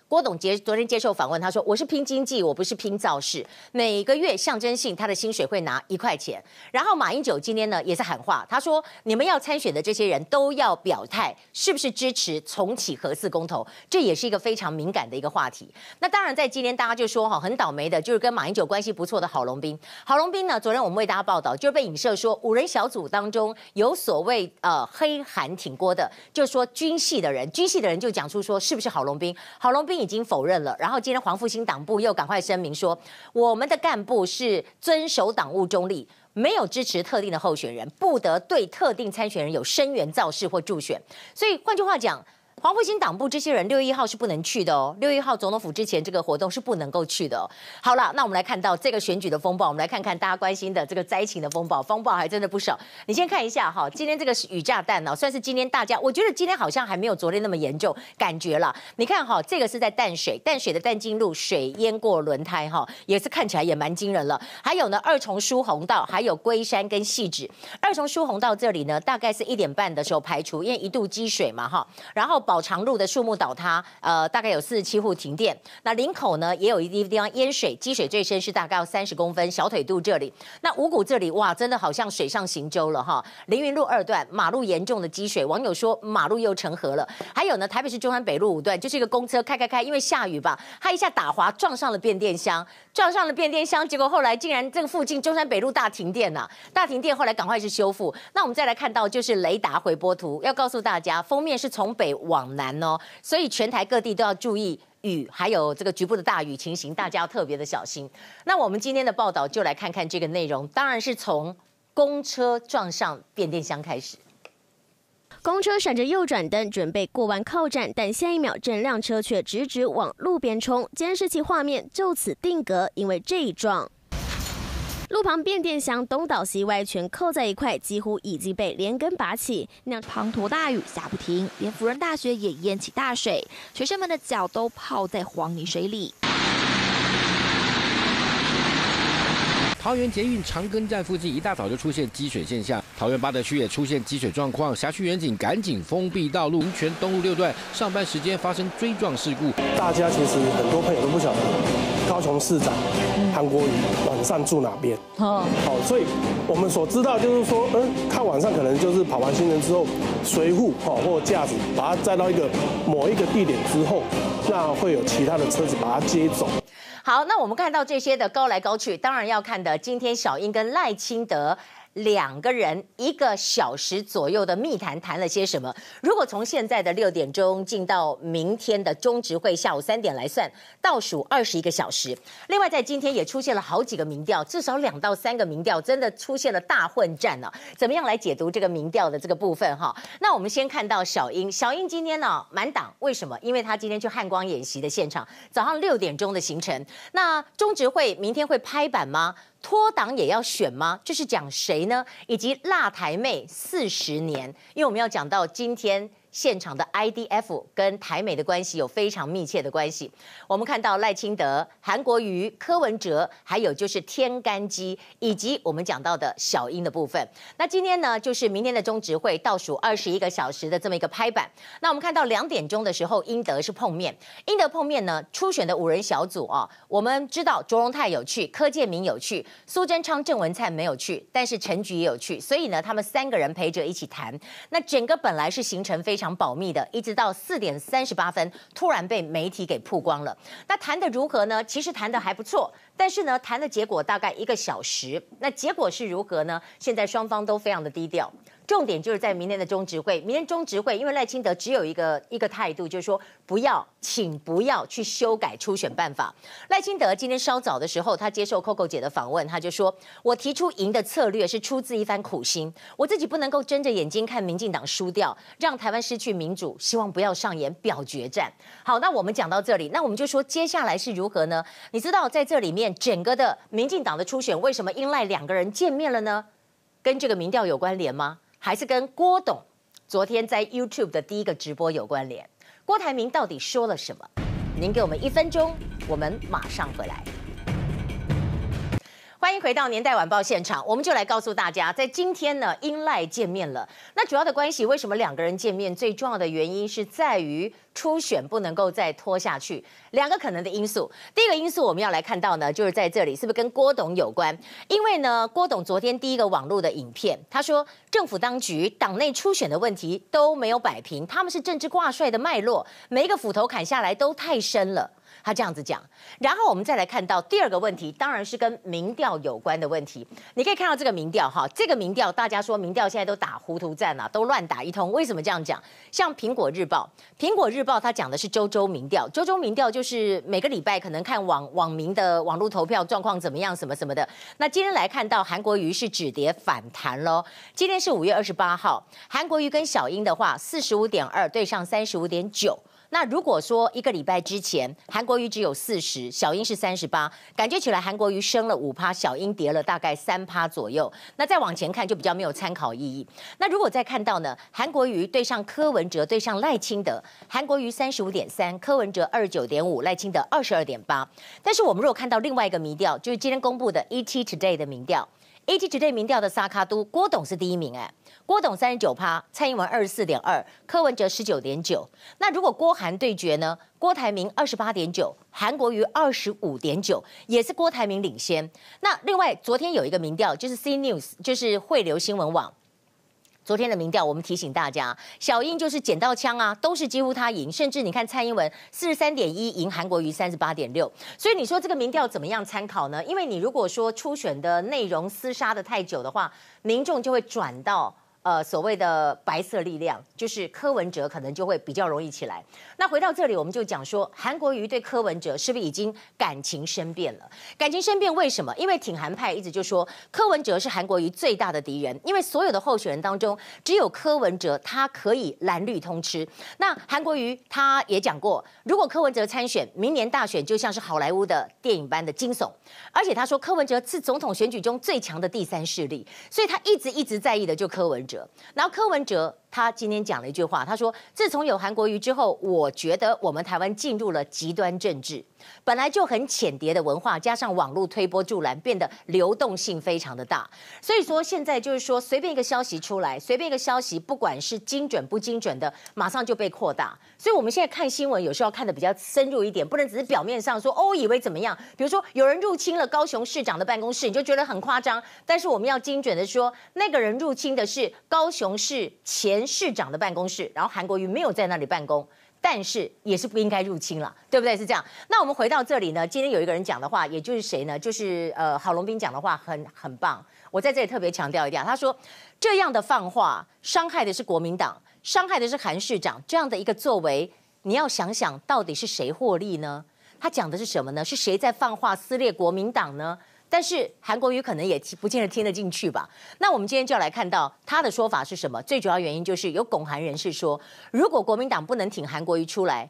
郭董接昨天接受访问，他说：“我是拼经济，我不是拼造势。每个月象征性，他的薪水会拿一块钱。然后马英九今天呢也是喊话，他说：你们要参选的这些人都要表态，是不是支持重启核四公投？这也是一个非常敏感的一个话题。那当然，在今天大家就说哈，很倒霉的就是跟马英九关系不错的郝龙斌。郝龙斌呢，昨天我们为大家报道，就是被影射说五人小组当中有所谓呃黑韩挺郭的，就说军系的人，军系的人就讲出说是不是郝龙斌？郝龙斌。已经否认了，然后今天黄复兴党部又赶快声明说，我们的干部是遵守党务中立，没有支持特定的候选人，不得对特定参选人有声援造势或助选。所以换句话讲。黄复兴党部这些人六月一号是不能去的哦，六月一号总统府之前这个活动是不能够去的哦。好了，那我们来看到这个选举的风暴，我们来看看大家关心的这个灾情的风暴，风暴还真的不少。你先看一下哈，今天这个是雨炸弹哦，算是今天大家，我觉得今天好像还没有昨天那么严重，感觉了。你看哈，这个是在淡水，淡水的淡金路水淹过轮胎哈，也是看起来也蛮惊人了。还有呢，二重疏洪道，还有龟山跟汐止，二重疏洪道这里呢，大概是一点半的时候排除，因为一度积水嘛哈，然后。宝长路的树木倒塌，呃，大概有四十七户停电。那林口呢，也有一地方淹水，积水最深是大概要三十公分，小腿肚这里。那五股这里，哇，真的好像水上行舟了哈。凌云路二段马路严重的积水，网友说马路又成河了。还有呢，台北市中山北路五段，就是一个公车开开开，因为下雨吧，它一下打滑撞上了变电箱，撞上了变电箱，结果后来竟然这个附近中山北路大停电呐、啊，大停电，后来赶快是修复。那我们再来看到就是雷达回波图，要告诉大家，封面是从北往。往南哦，所以全台各地都要注意雨，还有这个局部的大雨情形，大家要特别的小心。那我们今天的报道就来看看这个内容，当然是从公车撞上变电箱开始。公车闪着右转灯，准备过弯靠站，但下一秒，整辆车却直直往路边冲，监视器画面就此定格，因为这一撞。路旁变电箱东倒西歪，全扣在一块，几乎已经被连根拔起。那滂沱大雨下不停，连辅仁大学也淹起大水，学生们的脚都泡在黄泥水里。桃园捷运长庚站附近一大早就出现积水现象，桃园八德区也出现积水状况，辖区员警赶紧封闭道路，林泉东路六段上班时间发生追撞事故。大家其实很多朋友都不晓得高雄市长韩国瑜晚上住哪边。哦，好，所以我们所知道就是说，嗯，他晚上可能就是跑完行程之后，随扈哦或驾驶把他载到一个某一个地点之后，那会有其他的车子把他接走。好，那我们看到这些的高来高去，当然要看的今天小英跟赖清德。两个人一个小时左右的密谈，谈了些什么？如果从现在的六点钟进到明天的中执会下午三点来算，倒数二十一个小时。另外，在今天也出现了好几个民调，至少两到三个民调真的出现了大混战呢、怎么样来解读这个民调的这个部分？哈，那我们先看到小英，小英今天呢满档，为什么？因为他今天去汉光演习的现场，早上六点钟的行程。那中执会明天会拍板吗？脱党也要选吗？这是讲谁呢？以及辣台妹四十年，因为我们要讲到今天现场的 IDF 跟台美的关系有非常密切的关系。我们看到赖清德、韩国瑜、柯文哲，还有就是天干基，以及我们讲到的小英的部分。那今天呢，就是明天的中执会倒数二十一个小时的这么一个拍板。那我们看到两点钟的时候，英德是碰面。英德碰面呢，初选的五人小组啊，我们知道卓荣泰有去，柯建铭有去，苏贞昌、郑文灿没有去，但是陈菊也有去，所以呢，他们三个人陪着一起谈。那整个本来是行程非常。保密的，一直到四点三十八分，突然被媒体给曝光了。那谈的如何呢？其实谈的还不错，但是呢，谈的结果大概一个小时。那结果是如何呢？现在双方都非常的低调。重点就是在明天的中执会，明天中执会，因为赖清德只有一个一个态度，就是说不要，请不要去修改初选办法。赖清德今天稍早的时候，他接受 Coco 姐的访问，他就说：“我提出赢的策略是出自一番苦心，我自己不能够睁着眼睛看民进党输掉，让台湾失去民主，希望不要上演表决战。”好，那我们讲到这里，那我们就说接下来是如何呢？你知道在这里面整个的民进党的初选，为什么英赖两个人见面了呢？跟这个民调有关联吗？还是跟郭董昨天在 YouTube 的第一个直播有关联？郭台铭到底说了什么？您给我们一分钟，我们马上回来。欢迎回到年代晚报现场，我们就来告诉大家，在今天呢，英赖见面了。那主要的关系，为什么两个人见面？最重要的原因是在于初选不能够再拖下去。两个可能的因素，第一个因素我们要来看到呢，就是在这里是不是跟郭董有关？因为呢，郭董昨天第一个网络的影片，他说政府当局党内初选的问题都没有摆平，他们是政治挂帅的脉络，每一个斧头砍下来都太深了。他这样子讲，然后我们再来看到第二个问题，当然是跟民调有关的问题。你可以看到这个民调哈，这个民调大家说民调现在都打糊涂战啊，都乱打一通。为什么这样讲？像苹果日报，苹果日报它讲的是周周民调，周周民调就是每个礼拜可能看网网民的网络投票状况怎么样，什么什么的。那今天来看到韩国瑜是止跌反弹喽。今天是五月二十八号，韩国瑜跟小英的话，四十五点二对上三十五点九。那如果说一个礼拜之前，韩国瑜只有四十，小英是三十八，感觉起来韩国瑜升了五趴，小英跌了大概三趴左右。那再往前看就比较没有参考意义。那如果再看到呢，韩国瑜对上柯文哲对上赖清德，韩国瑜三十五点三，柯文哲二十九点五，赖清德二十二点八。但是我们如果看到另外一个民调，就是今天公布的 ET Today 的民调 AT 绝对民调的萨卡都郭董是第一名哎。郭董三十九趴，蔡英文二十四点二，柯文哲十九点九。那如果郭韩对决呢？郭台铭二十八点九，韩国瑜二十五点九，也是郭台铭领先。那另外昨天有一个民调，就是 C News，就是汇流新闻网。昨天的民调，我们提醒大家，小英就是捡到枪啊，都是几乎他赢，甚至你看蔡英文四十三点一赢韩国瑜三十八点六。所以你说这个民调怎么样参考呢？因为你如果说初选的内容厮杀的太久的话，民众就会转到。呃，所谓的白色力量，就是柯文哲可能就会比较容易起来。那回到这里，我们就讲说，韩国瑜对柯文哲是不是已经感情生变了？感情生变为什么？因为挺韩派一直就说柯文哲是韩国瑜最大的敌人，因为所有的候选人当中，只有柯文哲他可以蓝绿通吃。那韩国瑜他也讲过，如果柯文哲参选，明年大选就像是好莱坞的电影般的惊悚。而且他说柯文哲是总统选举中最强的第三势力，所以他一直一直在意的就柯文哲。然后柯文哲他今天讲了一句话，他说：“自从有韩国瑜之后，我觉得我们台湾进入了极端政治。”本来就很浅碟的文化，加上网络推波助澜，变得流动性非常的大。所以说现在就是说，随便一个消息出来，随便一个消息，不管是精准不精准的，马上就被扩大。所以我们现在看新闻，有时候要看的比较深入一点，不能只是表面上说哦，以为怎么样。比如说有人入侵了高雄市长的办公室，你就觉得很夸张。但是我们要精准的说，那个人入侵的是高雄市前市长的办公室，然后韩国瑜没有在那里办公。但是也是不应该入侵了，对不对？是这样。那我们回到这里呢，今天有一个人讲的话，也就是谁呢？就是呃，郝龙斌讲的话很很棒。我在这里特别强调一点，他说这样的放话伤害的是国民党，伤害的是韩市长，这样的一个作为，你要想想到底是谁获利呢？他讲的是什么呢？是谁在放话撕裂国民党呢？但是韩国瑜可能也不见得听得进去吧？那我们今天就要来看到他的说法是什么？最主要原因就是有拱韩人士说，如果国民党不能挺韩国瑜出来，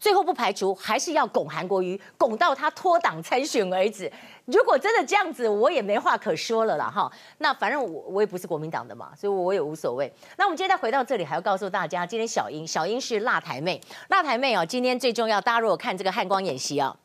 最后不排除还是要拱韩国瑜，拱到他脱党参选为止。如果真的这样子，我也没话可说了啦哈。那反正我我也不是国民党的嘛，所以我也无所谓。那我们今天再回到这里，还要告诉大家，今天小英，小英是辣台妹，辣台妹哦。今天最重要，大家如果看这个汉光演习啊。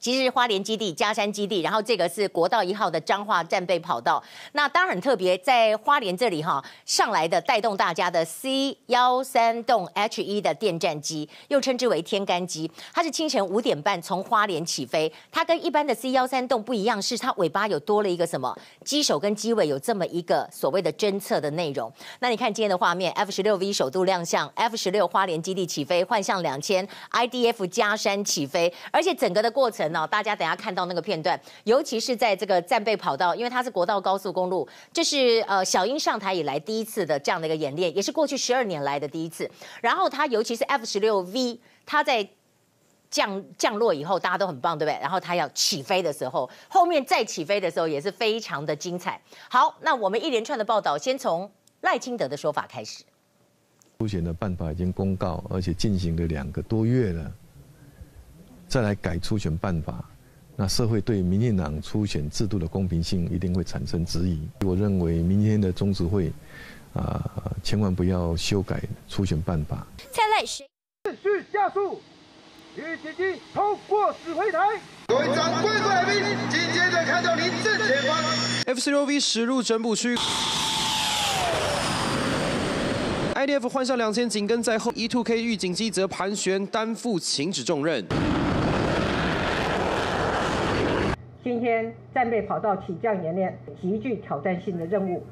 其实是花莲基地、加山基地，然后这个是国道一号的彰化战备跑道。那当然很特别，在花莲这里哈上来的带动大家的 C 幺三栋 H 一的电战机，又称之为天干机，它是清晨五点半从花莲起飞。它跟一般的 C 幺三栋不一样，是它尾巴有多了一个什么？机首跟机尾有这么一个所谓的侦测的内容。那你看今天的画面，F 十六 V 首度亮相，F 十六花莲基地起飞，幻象两千 IDF 加山起飞，而且整个的过程。大家等下看到那个片段，尤其是在这个战备跑道，因为它是国道高速公路，这是呃小英上台以来第一次的这样的一个演练，也是过去十二年来的第一次。然后它尤其是 F 十六 V，它在降降落以后，大家都很棒，对不对？然后它要起飞的时候，后面再起飞的时候也是非常的精彩。好，那我们一连串的报道，先从赖清德的说法开始。出选的办法已经公告，而且进行了两个多月了。再来改初选办法，那社会对民进党初选制度的公平性一定会产生质疑。我认为明天的中执会，啊，千万不要修改初选办法。再来谁？秩序加速，预警机通过指挥台。各位长官、贵宾，紧接着看到您正前方，F 十六 V 驶入整补区，IDF 换上两千紧跟在后，E2K 预警机则盘旋担负请旨重任。今天战备跑道起降演练，极具挑战性的任务。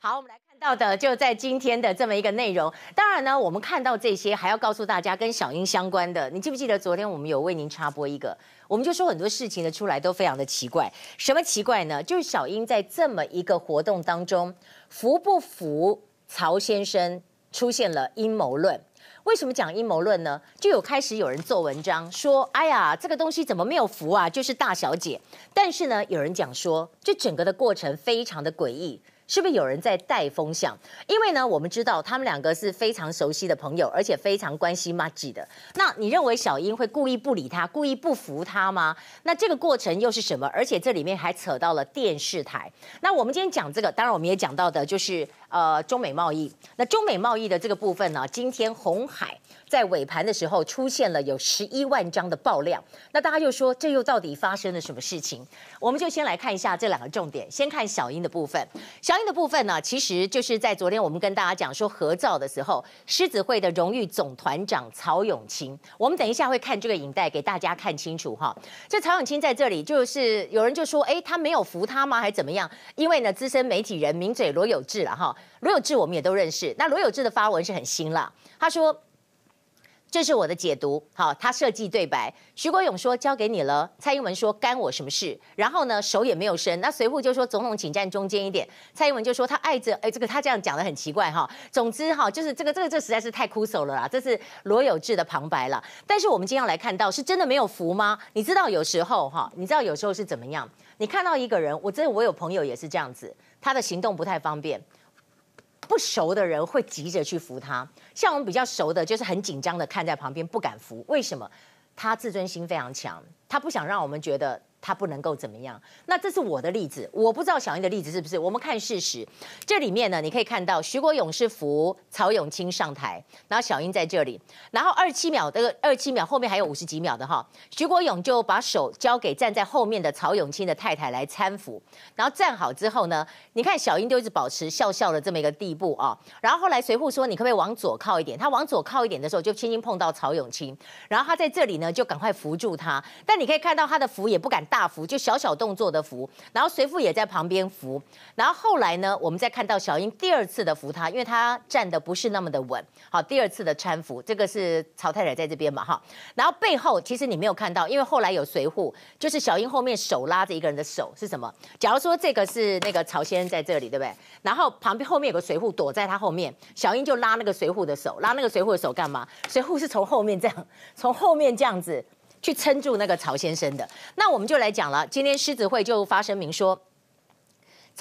好，我们来看到的就在今天的这么一个内容。当然呢，我们看到这些，还要告诉大家跟小英相关的。你记不记得昨天我们有为您插播一个？我们就说很多事情的出来都非常的奇怪。什么奇怪呢？就是小英在这么一个活动当中，服不服曹先生出现了阴谋论。为什么讲阴谋论呢？就有开始有人做文章说：“哎呀，这个东西怎么没有符啊？就是大小姐。”但是呢，有人讲说，这整个的过程非常的诡异。是不是有人在带风向？因为呢，我们知道他们两个是非常熟悉的朋友，而且非常关系麻吉的。那你认为小英会故意不理他，故意不服他吗？那这个过程又是什么？而且这里面还扯到了电视台。那我们今天讲这个，当然我们也讲到的就是呃中美贸易。那中美贸易的这个部分呢，今天红海。在尾盘的时候出现了有十一万张的爆量，那大家就说这又到底发生了什么事情？我们就先来看一下这两个重点。先看小英的部分，小英的部分呢，其实就是在昨天我们跟大家讲说合照的时候，狮子会的荣誉总团长曹永清，我们等一下会看这个影带给大家看清楚哈。这曹永清在这里就是有人就说，哎，他没有扶他吗？还是怎么样？因为呢，资深媒体人名嘴罗有志了哈，罗有志我们也都认识。那罗有志的发文是很辛辣，他说。这是我的解读，好，他设计对白。徐国勇说交给你了，蔡英文说干我什么事？然后呢，手也没有伸。那随扈就说总统请站中间一点。蔡英文就说他爱着，哎，这个他这样讲的很奇怪哈。总之哈，就是这个这个这实在是太枯手了啦。这是罗有志的旁白了。但是我们今天要来看到，是真的没有服吗？你知道有时候哈，你知道有时候是怎么样？你看到一个人，我真的我有朋友也是这样子，他的行动不太方便。不熟的人会急着去扶他，像我们比较熟的，就是很紧张的看在旁边不敢扶。为什么？他自尊心非常强，他不想让我们觉得。他不能够怎么样？那这是我的例子，我不知道小英的例子是不是？我们看事实，这里面呢，你可以看到徐国勇是扶曹永清上台，然后小英在这里，然后二七秒这个二七秒后面还有五十几秒的哈，徐国勇就把手交给站在后面的曹永清的太太来搀扶，然后站好之后呢，你看小英就一直保持笑笑的这么一个地步啊，然后后来随扈说你可不可以往左靠一点？他往左靠一点的时候就轻轻碰到曹永清，然后他在这里呢就赶快扶住他，但你可以看到他的扶也不敢。大扶就小小动作的扶，然后随父也在旁边扶，然后后来呢，我们再看到小英第二次的扶他，因为他站的不是那么的稳，好，第二次的搀扶，这个是曹太太在这边嘛，哈，然后背后其实你没有看到，因为后来有随护，就是小英后面手拉着一个人的手是什么？假如说这个是那个曹先生在这里，对不对？然后旁边后面有个随护躲在他后面，小英就拉那个随护的手，拉那个随护的手干嘛？随护是从后面这样，从后面这样子。去撑住那个曹先生的，那我们就来讲了。今天狮子会就发声明说，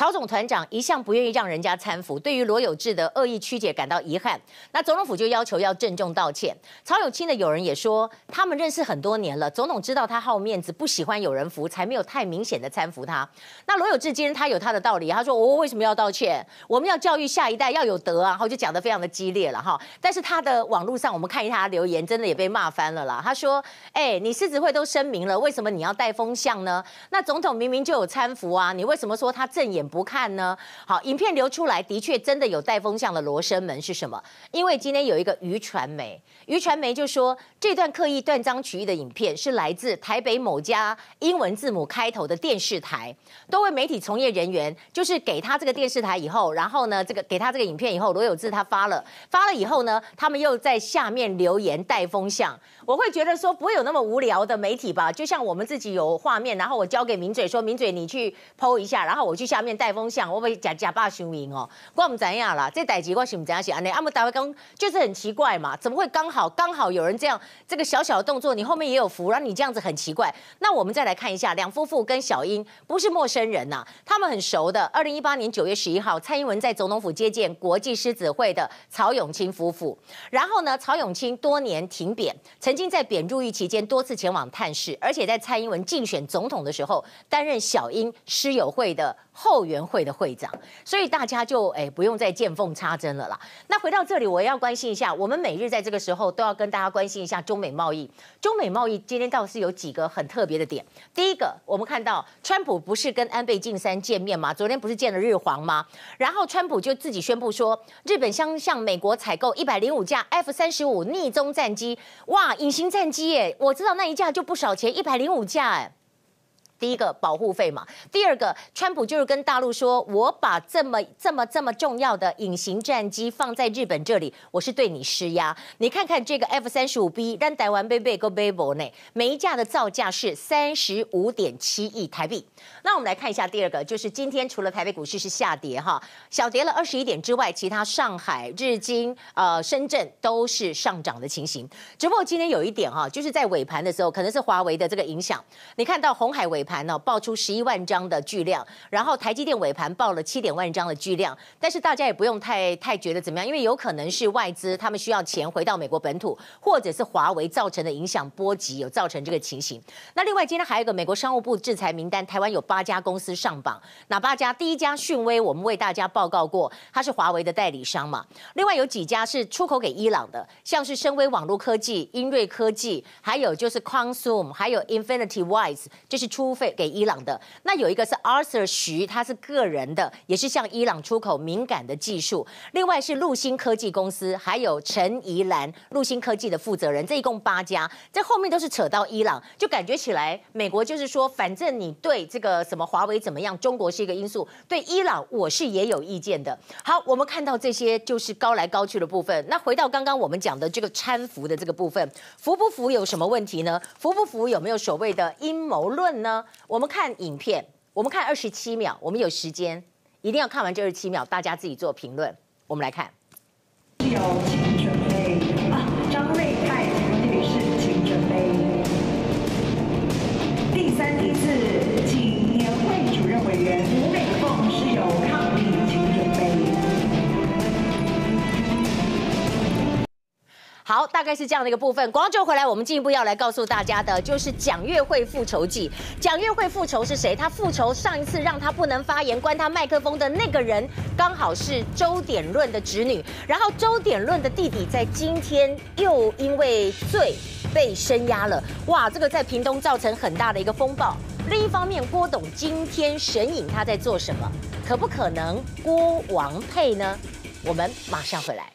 曹总团长一向不愿意让人家搀扶，对于罗有志的恶意曲解感到遗憾。那总统府就要求要郑重道歉。曹永清的友人也说，他们认识很多年了，总统知道他好面子，不喜欢有人扶，才没有太明显的搀扶他。那罗有志今天他有他的道理，他说我为什么要道歉？我们要教育下一代要有德啊，然后就讲得非常的激烈了哈。但是他的网络上我们看一下他留言，真的也被骂翻了啦。他说，哎，你狮子会都声明了，为什么你要带风向呢？那总统明明就有搀扶啊，你为什么说他正眼？不看呢？好，影片流出来，的确真的有带风向的罗生门是什么？因为今天有一个鱼传媒，鱼传媒就说这段刻意断章取义的影片是来自台北某家英文字母开头的电视台，多位媒体从业人员就是给他这个电视台以后，然后呢，这个给他这个影片以后，罗有志他发了，发了以后呢，他们又在下面留言带风向。我会觉得说不会有那么无聊的媒体吧？就像我们自己有画面，然后我交给名嘴说，名嘴你去剖一下，然后我去下面。带风向，我不会假假霸雄赢哦，我们怎样啦？这代志我是不怎样想？那阿姆大卫刚就是很奇怪嘛，怎么会刚好刚好有人这样这个小小的动作，你后面也有福，然后你这样子很奇怪。那我们再来看一下，两夫妇跟小英不是陌生人呐、他们很熟的。二零一八年九月十一号，蔡英文在总统府接见国际狮子会的曹永清夫妇，然后呢，曹永清多年停贬，曾经在贬入狱期间多次前往探视，而且在蔡英文竞选总统的时候担任小英师友会的后援会的会长，所以大家就哎不用再见缝插针了啦。那回到这里，我要关心一下，我们每日在这个时候都要跟大家关心一下中美贸易。中美贸易今天倒是有几个很特别的点。第一个，我们看到川普不是跟安倍晋三见面吗？昨天不是见了日皇吗？然后川普就自己宣布说，日本将向美国采购一百零五架 F 三十五逆中战机。哇，隐形战机耶！我知道那一架就不少钱，一百零五架哎。第一个保护费嘛，第二个，川普就是跟大陆说，我把这么这么这么重要的隐形战机放在日本这里，我是对你施压。你看看这个 F 三十五 B，让台湾贝贝个贝博呢，每一架的造价是三十五点七亿台币。那我们来看一下第二个，就是今天除了台北股市是下跌哈，小跌了二十一点之外，其他上海、日经、呃深圳都是上涨的情形。只不过今天有一点哈，就是在尾盘的时候，可能是华为的这个影响，你看到红海尾盘。呢爆出十一万张的巨量，然后台积电尾盘报了七点万张的巨量，但是大家也不用太太觉得怎么样，因为有可能是外资他们需要钱回到美国本土，或者是华为造成的影响波及有造成这个情形。那另外今天还有一个美国商务部制裁名单，台湾有八家公司上榜，哪八家？第一家讯威，我们为大家报告过，它是华为的代理商嘛。另外有几家是出口给伊朗的，像是深威网络科技、英瑞科技，还有就是 Consum，还有 Infinity Wise，这是出。给伊朗的那有一个是 Arthur 徐，他是个人的，也是向伊朗出口敏感的技术。另外是陆星科技公司，还有陈怡兰，陆星科技的负责人，这一共八家，这后面都是扯到伊朗，就感觉起来美国就是说，反正你对这个什么华为怎么样，中国是一个因素，对伊朗我是也有意见的。好，我们看到这些就是高来高去的部分。那回到刚刚我们讲的这个搀扶的这个部分，扶不扶有什么问题呢？扶不扶有没有所谓的阴谋论呢？我们看影片，我们看二十七秒，我们有时间，一定要看完这二十七秒，大家自己做评论。我们来看。好，大概是这样的一个部分。广州回来，我们进一步要来告诉大家的，就是蒋月惠复仇记。蒋月惠复仇是谁？他复仇上一次让他不能发言、关他麦克风的那个人，刚好是周典论的侄女。然后周典论的弟弟在今天又因为罪被声押了。哇，这个在屏东造成很大的一个风暴。另一方面，郭董今天神隐他在做什么？可不可能郭王配呢？我们马上回来。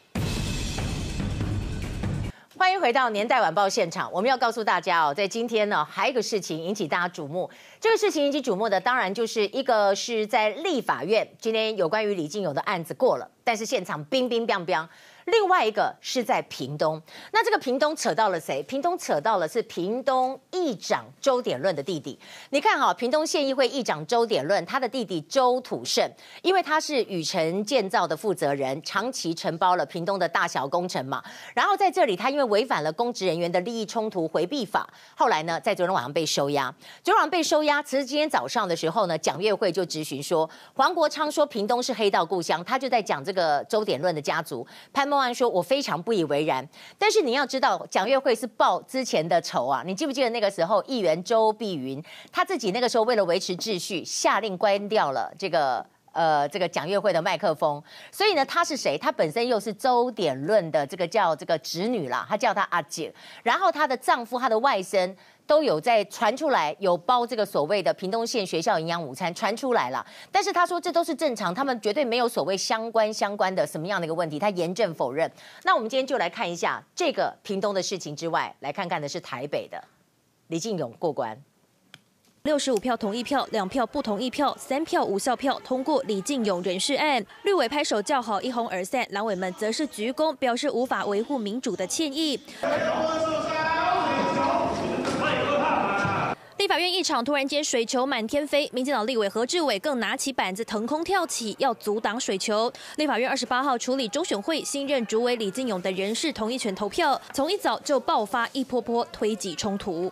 欢迎回到年代晚报现场。我们要告诉大家哦，在今天呢，还有一个事情引起大家瞩目。这个事情引起瞩目的，当然就是一个是在立法院，今天有关于李进勇的案子过了，但是现场冰冰冰冰。另外一个是在屏东。那这个屏东扯到了谁？屏东扯到了是屏东议长周典论的弟弟。你看哈，屏东县议会议长周典论，他的弟弟周土胜，因为他是宇城建造的负责人，长期承包了屏东的大小工程嘛。然后在这里，他因为违反了公职人员的利益冲突回避法，后来呢，在昨天晚上被收押。昨天晚上被收押，其实今天早上的时候呢，蒋月慧就质询说，黄国昌说屏东是黑道故乡，他就在讲这个周典论的家族。潘孟安说，我非常不以为然。但是你要知道，蒋月惠是报之前的仇啊，你记不记得那个时候，议员周碧云他自己那个时候为了维持秩序，下令关掉了这个。呃，这个蒋月惠的麦克风，所以呢，她是谁？她本身又是周典论的这个叫这个侄女啦，她叫她阿姐。然后她的丈夫、她的外甥都有在传出来，有包这个所谓的屏东县学校营养午餐传出来了。但是她说这都是正常，他们绝对没有所谓相关相关的什么样的一个问题，她严正否认。那我们今天就来看一下这个屏东的事情之外，来看看的是台北的李进勇过关。六十五票同意票，两票不同意票，三票无效票，通过李进勇人事案。绿委拍手叫好，一哄而散；蓝委们则是鞠躬，表示无法维护民主的歉意。立法院一场突然间水球满天飞，民进党立委何志伟更拿起板子腾空跳起，要阻挡水球。立法院二十八号处理中选会新任主委李进勇的人事同意权投票，从一早就爆发一波波推挤冲突。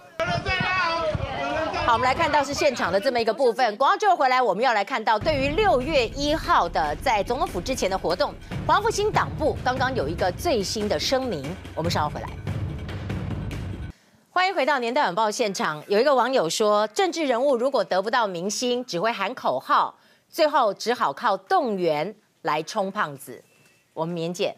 好，我们来看到是现场的这么一个部分。广告之后回来，我们要来看到对于六月一号的在总统府之前的活动，黄复兴党部刚刚有一个最新的声明。我们稍后回来。欢迎回到年代晚报现场。有一个网友说，政治人物如果得不到明星，只会喊口号，最后只好靠动员来充胖子。我们明天见。